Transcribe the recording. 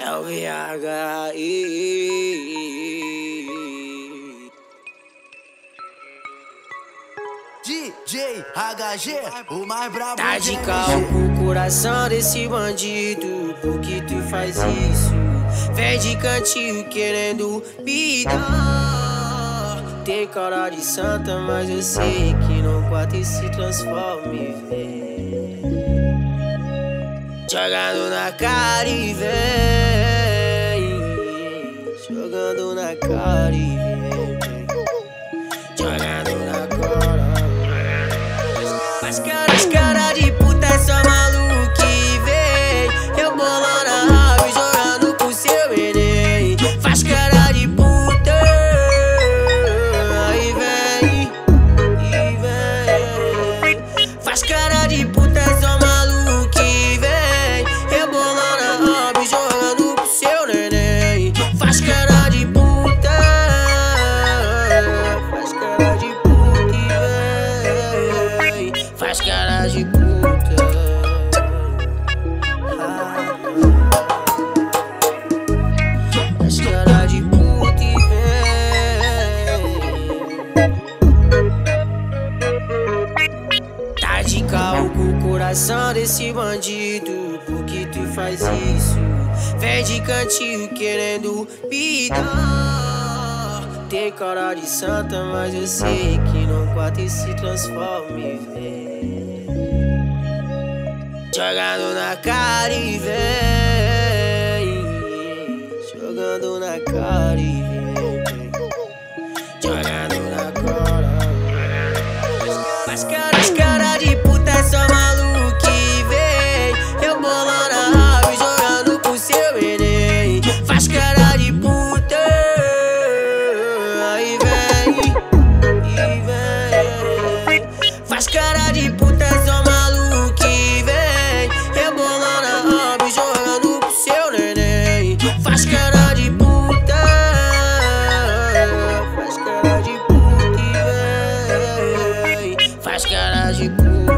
Oi, H, DJ HG, o mais brabo Tá de carro com o coração desse bandido Por que tu faz isso? Vem de cantinho querendo me dar Tem cara de santa, mas eu sei que no quarto se transforma e vem Jogando na cara e vem. Jogando na cara e vem. Jogando na cara As caras, cara de puta é só maluco Faz cara de puta. Faz cara de puta e vem Faz cara de puta. Faz cara de puta e vem Tá de carro com o coração desse bandido Por que tu faz isso? Vem de cantinho querendo me dar Tem cara de santa, mas eu sei que no quarto se transforma e vem Jogando na cara e vem. Jogando na cara e vem yeah.